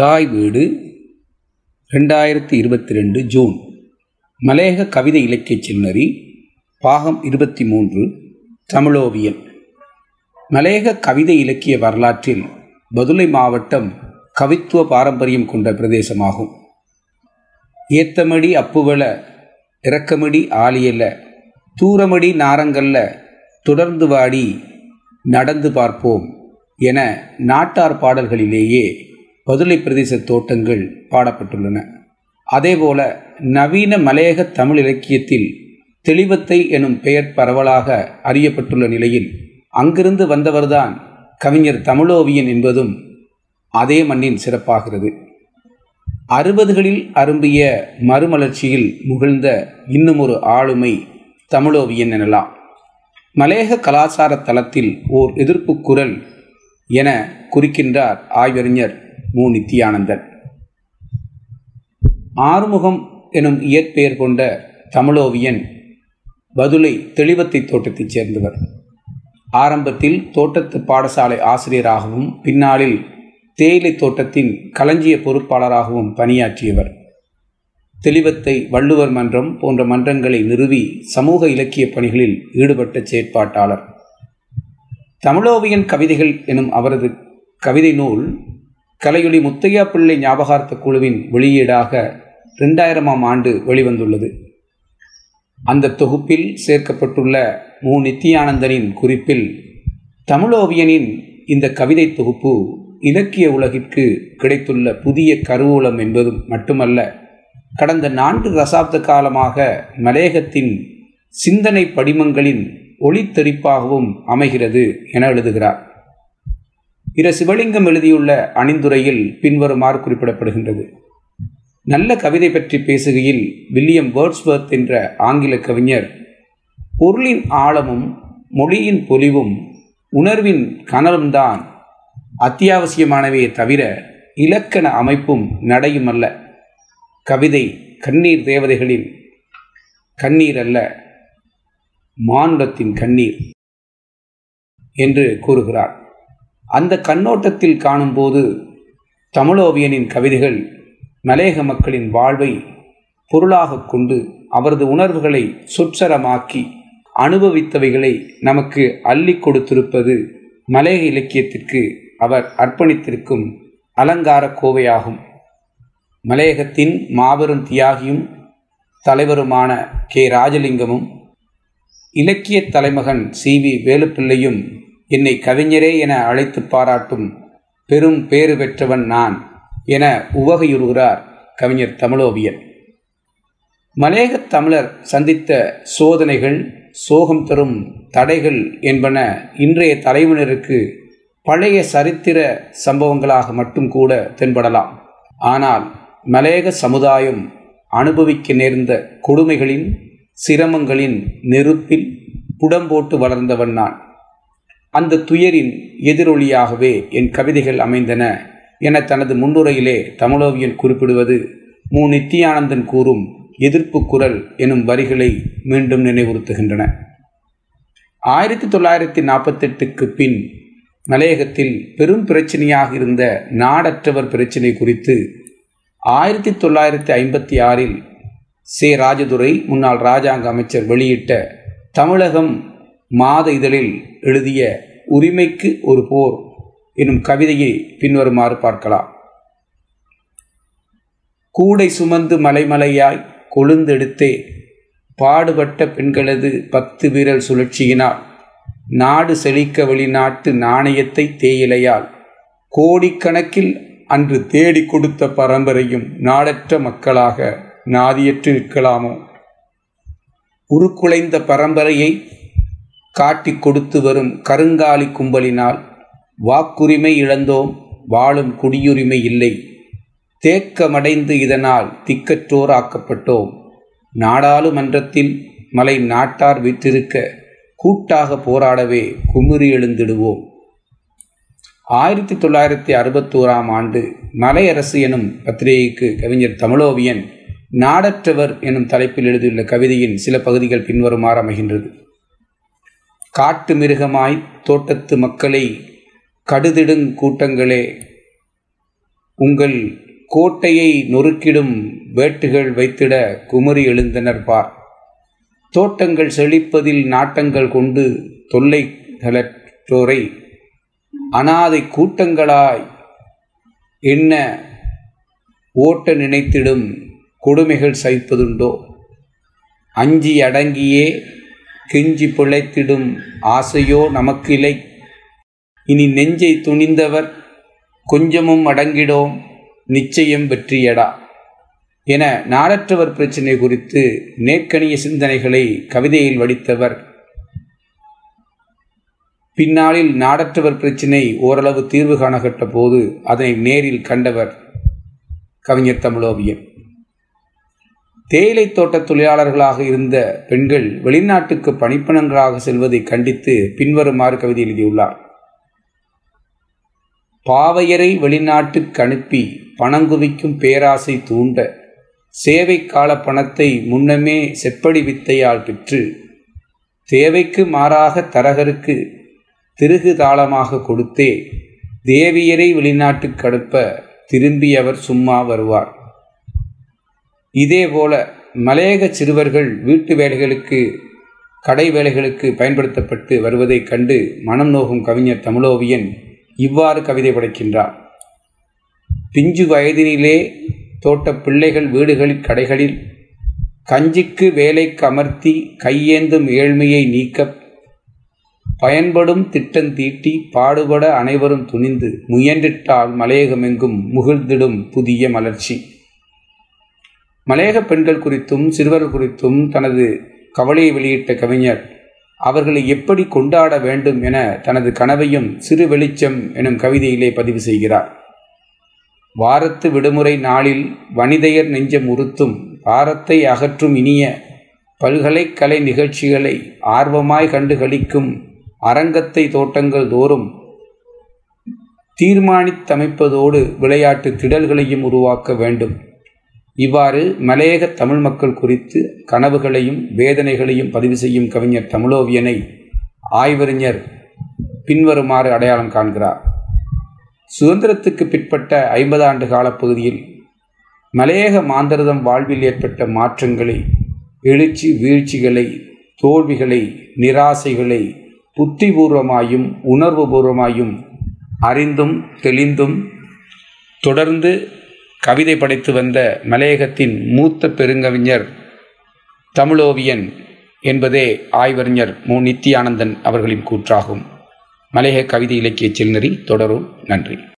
தாய் வீடு ரெண்டாயிரத்தி இருபத்தி ரெண்டு ஜூன். மலையக கவிதை இலக்கிய சின்னரி பாகம் இருபத்தி மூன்று தமிழோவியல். மலையக கவிதை இலக்கிய வரலாற்றில் பதுளை மாவட்டம் கவித்துவ பாரம்பரியம் கொண்ட பிரதேசமாகும். ஏத்தமடி அப்புவல இறக்கமடி ஆலியல தூரமடி நாரங்கல்ல தொடர்ந்து வாடி நடந்து பார்ப்போம் என நாட்டார் பாடல்களிலேயே பதுளை பிரதேச தோட்டங்கள் பாடப்பட்டுள்ளன. அதேபோல நவீன மலையக தமிழ் இலக்கியத்தில் தெளிவத்தை எனும் பெயர் பரவலாக அறியப்பட்டுள்ள நிலையில் அங்கிருந்து வந்தவர்தான் கவிஞர் தமிழோவியன் என்பதும் அதே மண்ணின் சிறப்பாகிறது. அறுபதுகளில் அரும்பிய மறுமலர்ச்சியில் முகிழ்ந்த இன்னும் ஒரு ஆளுமை தமிழோவியன் எனலாம். மலையக கலாச்சார தளத்தில் ஓர் எதிர்ப்பு குரல் என குறிக்கின்றார் ஆய்வறிஞர் மு. நித்யானந்தன் ஆறுமுகம் எனும் இயற்பெயர் கொண்ட தமிழோவியன் பதுளை தெளிவத்தை தோட்டத்தைச் சேர்ந்தவர். ஆரம்பத்தில் தோட்டத்து பாடசாலை ஆசிரியராகவும் பின்னாளில் தேயிலை தோட்டத்தின் களஞ்சிய பொறுப்பாளராகவும் பணியாற்றியவர். தெளிவத்தை வள்ளுவர் மன்றம் போன்ற மன்றங்களை நிறுவி சமூக இலக்கிய பணிகளில் ஈடுபட்ட செயற்பாட்டாளர். தமிழோவியன் கவிதைகள் எனும் அவரது கவிதை நூல் கலையொலி முத்தையா பிள்ளை ஞாபகார்த்த குழுவின் வெளியீடாக ரெண்டாயிரமாம் ஆண்டு வெளிவந்துள்ளது. அந்த தொகுப்பில் சேர்க்கப்பட்டுள்ள மு. நித்தியானந்தனின் குறிப்பில் தமிழோவியனின் இந்த கவிதை தொகுப்பு இலக்கிய உலகிற்கு கிடைத்துள்ள புதிய கருவூலம் என்பதும் மட்டுமல்ல கடந்த நான்கு தசாப்த காலமாக மலேகத்தின் சிந்தனை படிமங்களின் ஒளித்தெறிப்பாகவும் அமைகிறது என எழுதுகிறார். இர சிவலிங்கம் எழுதியுள்ள அணிந்துரையில் பின்வருமாறு குறிப்பிடப்படுகின்றது. நல்ல கவிதை பற்றி பேசுகையில் வில்லியம் வேர்ட்ஸ்வர்த் என்ற ஆங்கில கவிஞர் பொருளின் ஆழமும் மொழியின் பொலிவும் உணர்வின் கனலும்தான் அத்தியாவசியமானவையே தவிர இலக்கண அமைப்பும் நடையும் அல்ல கவிதை கண்ணீர் தேவதைகளின் கண்ணீர் அல்ல மானுடத்தின் கண்ணீர் என்று கூறுகிறார். அந்த கண்ணோட்டத்தில் காணும்போது தமிழோவியனின் கவிதைகள் மலேக மக்களின் வாழ்வை பொருளாக கொண்டு அவரது உணர்வுகளை சொற்சரமாக்கி அனுபவித்தவைகளை நமக்கு அள்ளி கொடுத்திருப்பது மலேக இலக்கியத்திற்கு அவர் அர்ப்பணித்திருக்கும் அலங்கார கோவையாகும். மலையகத்தின் மாபெரும் தியாகியும் தலைவருமான கே. ராஜலிங்கமும் இலக்கிய தலைமகன் சி. வி. வேலுப்பிள்ளையும் என்னை கவிஞரே என அழைத்து பாராட்டும் பெரும் பேறு பெற்றவன் நான் என உவகையுறுகிறார் கவிஞர் தமிழோவியன் மலையக தமிழர் சந்தித்த சோதனைகள் சோகம் தரும் தடைகள் என்பன இன்றைய தலைவனருக்கு பழைய சரித்திர சம்பவங்களாக மட்டும் கூட தென்படலாம். ஆனால் மலையக சமுதாயம் அனுபவிக்க நேர்ந்த கொடுமைகளின் சிரமங்களின் நெருப்பில் புடம்போட்டு வளர்ந்தவன் நான். அந்த துயரின் எதிரொலியாகவே என் கவிதைகள் அமைந்தன என தனது முன்னுரையிலே தமிழோவியன் குறிப்பிடுவது மு. நித்தியானந்தன் கூறும் எதிர்ப்பு குரல் எனும் வரிகளை மீண்டும் நினைவுறுத்துகின்றன. ஆயிரத்தி தொள்ளாயிரத்தி நாற்பத்தெட்டுக்கு பின் மலையகத்தில் பெரும் பிரச்சனையாக இருந்த நாடற்றவர் பிரச்சினை குறித்து ஆயிரத்தி தொள்ளாயிரத்தி ஐம்பத்தி ஆறில் சே. ராஜதுரை முன்னாள் ராஜாங்க அமைச்சர் வெளியிட்ட தமிழகம் மாத இதழில் எழுதிய உரிமைக்கு ஒரு போர் எனும் கவிதையை பின்வருமாறு பார்க்கலாம். கூடை சுமந்து மலைமலையாய் கொழுந்தெடுத்தே பாடுபட்ட பெண்களது பத்து வீரல் சுழற்சியினால் நாடு செழிக்க வெளிநாட்டு நாணயத்தை தேயிலையால் கோடிக்கணக்கில் அன்று தேடி கொடுத்த பரம்பரையும் நாடற்ற மக்களாக நாதியற்று நிற்கலாமோ? உருக்குலைந்த பரம்பரையை காட்டி கொடுத்து வரும் கருங்காலி கும்பலினால் வாக்குரிமை இழந்தோம் வாழும் குடியுரிமை இல்லை. தேக்கமடைந்து இதனால் திக்கற்றோர் ஆக்கப்பட்டோம் நாடாளுமன்றத்தில் மலை நாட்டார் விற்றிருக்க கூட்டாக போராடவே குமுறி எழுந்திடுவோம். ஆயிரத்தி தொள்ளாயிரத்தி அறுபத்தோராம் ஆண்டு மலையரசு எனும் பத்திரிகைக்கு கவிஞர் தமிழோவியன் நாடற்றவர் எனும் தலைப்பில் எழுதியுள்ள கவிதையின் சில பகுதிகள் பின்வருமாறு அமைகின்றது. காட்டு மிருகமாய் தோட்டத்து மக்களை கடுதிடுங் கூட்டங்களே உங்கள் கோட்டையை நொறுக்கிடும் வேட்டுகள் வைத்திட குமரி எழுந்தனர் பார். தோட்டங்கள் செழிப்பதில் நாட்டங்கள் கொண்டு தொல்லைகளற்றோரை அனாதை கூட்டங்களாய் என்ன ஓட்ட நினைத்திடும் கொடுமைகள் சகிப்பதுண்டோ? அஞ்சி அடங்கியே கெஞ்சி பிழைத்திடும் ஆசையோ நமக்கில்லை. இனி நெஞ்சை துணிந்தவர் கொஞ்சமும் அடங்கிடோம் நிச்சயம் வெற்றியடா. என நாடற்றவர் பிரச்சினை குறித்து நேர்கணிய சிந்தனைகளை கவிதையில் வடித்தவர். பின்னாளில் நாடற்றவர் பிரச்சினை ஓரளவு தீர்வு காணப்பட்ட போது அதனை நேரில் கண்டவர் கவிஞர் தமிழோவியன். தேயிலை தோட்ட தொழிலாளர்களாக இருந்த பெண்கள் வெளிநாட்டுக்கு பணிப்பணங்களாக செல்வதை கண்டித்து பின்வருமாறு கவிதை எழுதியுள்ளார். பாவையரை வெளிநாட்டுக்கு அனுப்பி பணங்குவிக்கும் பேராசை தூண்ட சேவை கால பணத்தை முன்னமே செப்படி வித்தையால் பெற்று தேவைக்கு மாறாக தரகருக்கு திருகு தாளமாக கொடுத்தே தேவியரை வெளிநாட்டுக்கு அனுப்ப திரும்பி அவர் சும்மா வருவார். இதேபோல மலையக சிறுவர்கள் வீட்டு வேலைகளுக்கு கடை வேலைகளுக்கு பயன்படுத்தப்பட்டு வருவதைக் கண்டு மனம் நோகும் கவிஞர் தமிழோவியன் இவ்வாறு கவிதை படைக்கின்றார். பிஞ்சு வயதினிலே தோட்ட பிள்ளைகள் வீடுகளில் கடைகளில் கஞ்சிக்கு வேலைக்கு அமர்த்தி கையேந்தும் ஏழ்மையை நீக்க பயன்படும் திட்டம் தீட்டி பாடுபட அனைவரும் துணிந்து முயன்றிட்டால் மலையகமெங்கும் முகிழ்ந்திடும் புதிய மலர்ச்சி. மலையக பெண்கள் குறித்தும் சிறுவர் குறித்தும் தனது கவலையை வெளியிட்ட கவிஞர் அவர்களை எப்படி கொண்டாட வேண்டும் என தனது கனவையும் சிறு வெளிச்சம் எனும் கவிதையிலே பதிவு செய்கிறார். வாரத்து விடுமுறை நாளில் வனிதையர் நெஞ்சம் உறுத்தும் பாரத்தை அகற்றும் இனிய பல்கலைக்கலை நிகழ்ச்சிகளை ஆர்வமாய் கண்டுகளிக்கும் அரங்கத்தை தோட்டங்கள் தோறும் தீர்மானித்தமைப்பதோடு விளையாட்டு திடல்களையும் உருவாக்க வேண்டும். இவ்வாறு மலையக தமிழ் மக்கள் குறித்து கனவுகளையும் வேதனைகளையும் பதிவு செய்யும் கவிஞர் தமிழோவியனை ஆய்வறிஞர் பின்வருமாறு அடையாளம் காண்கிறார். சுதந்திரத்துக்கு பிற்பட்ட ஐம்பது ஆண்டு காலப்பகுதியில் மலையக மாந்தரதம் வாழ்வில் ஏற்பட்ட மாற்றங்களை எழுச்சி வீழ்ச்சிகளை தோல்விகளை நிராசைகளை புத்திபூர்வமாயும் உணர்வுபூர்வமாயும் அறிந்தும் தெளிந்தும் தொடர்ந்து கவிதை படைத்து வந்த மலையகத்தின் மூத்த பெருங்கவிஞர் தமிழோவியன் என்பதே ஆய்வறிஞர் மு. நித்தியானந்தன் அவர்களின் கூற்றாகும். மலையக கவிதை இலக்கிய செல்நெறி தொடரும். நன்றி.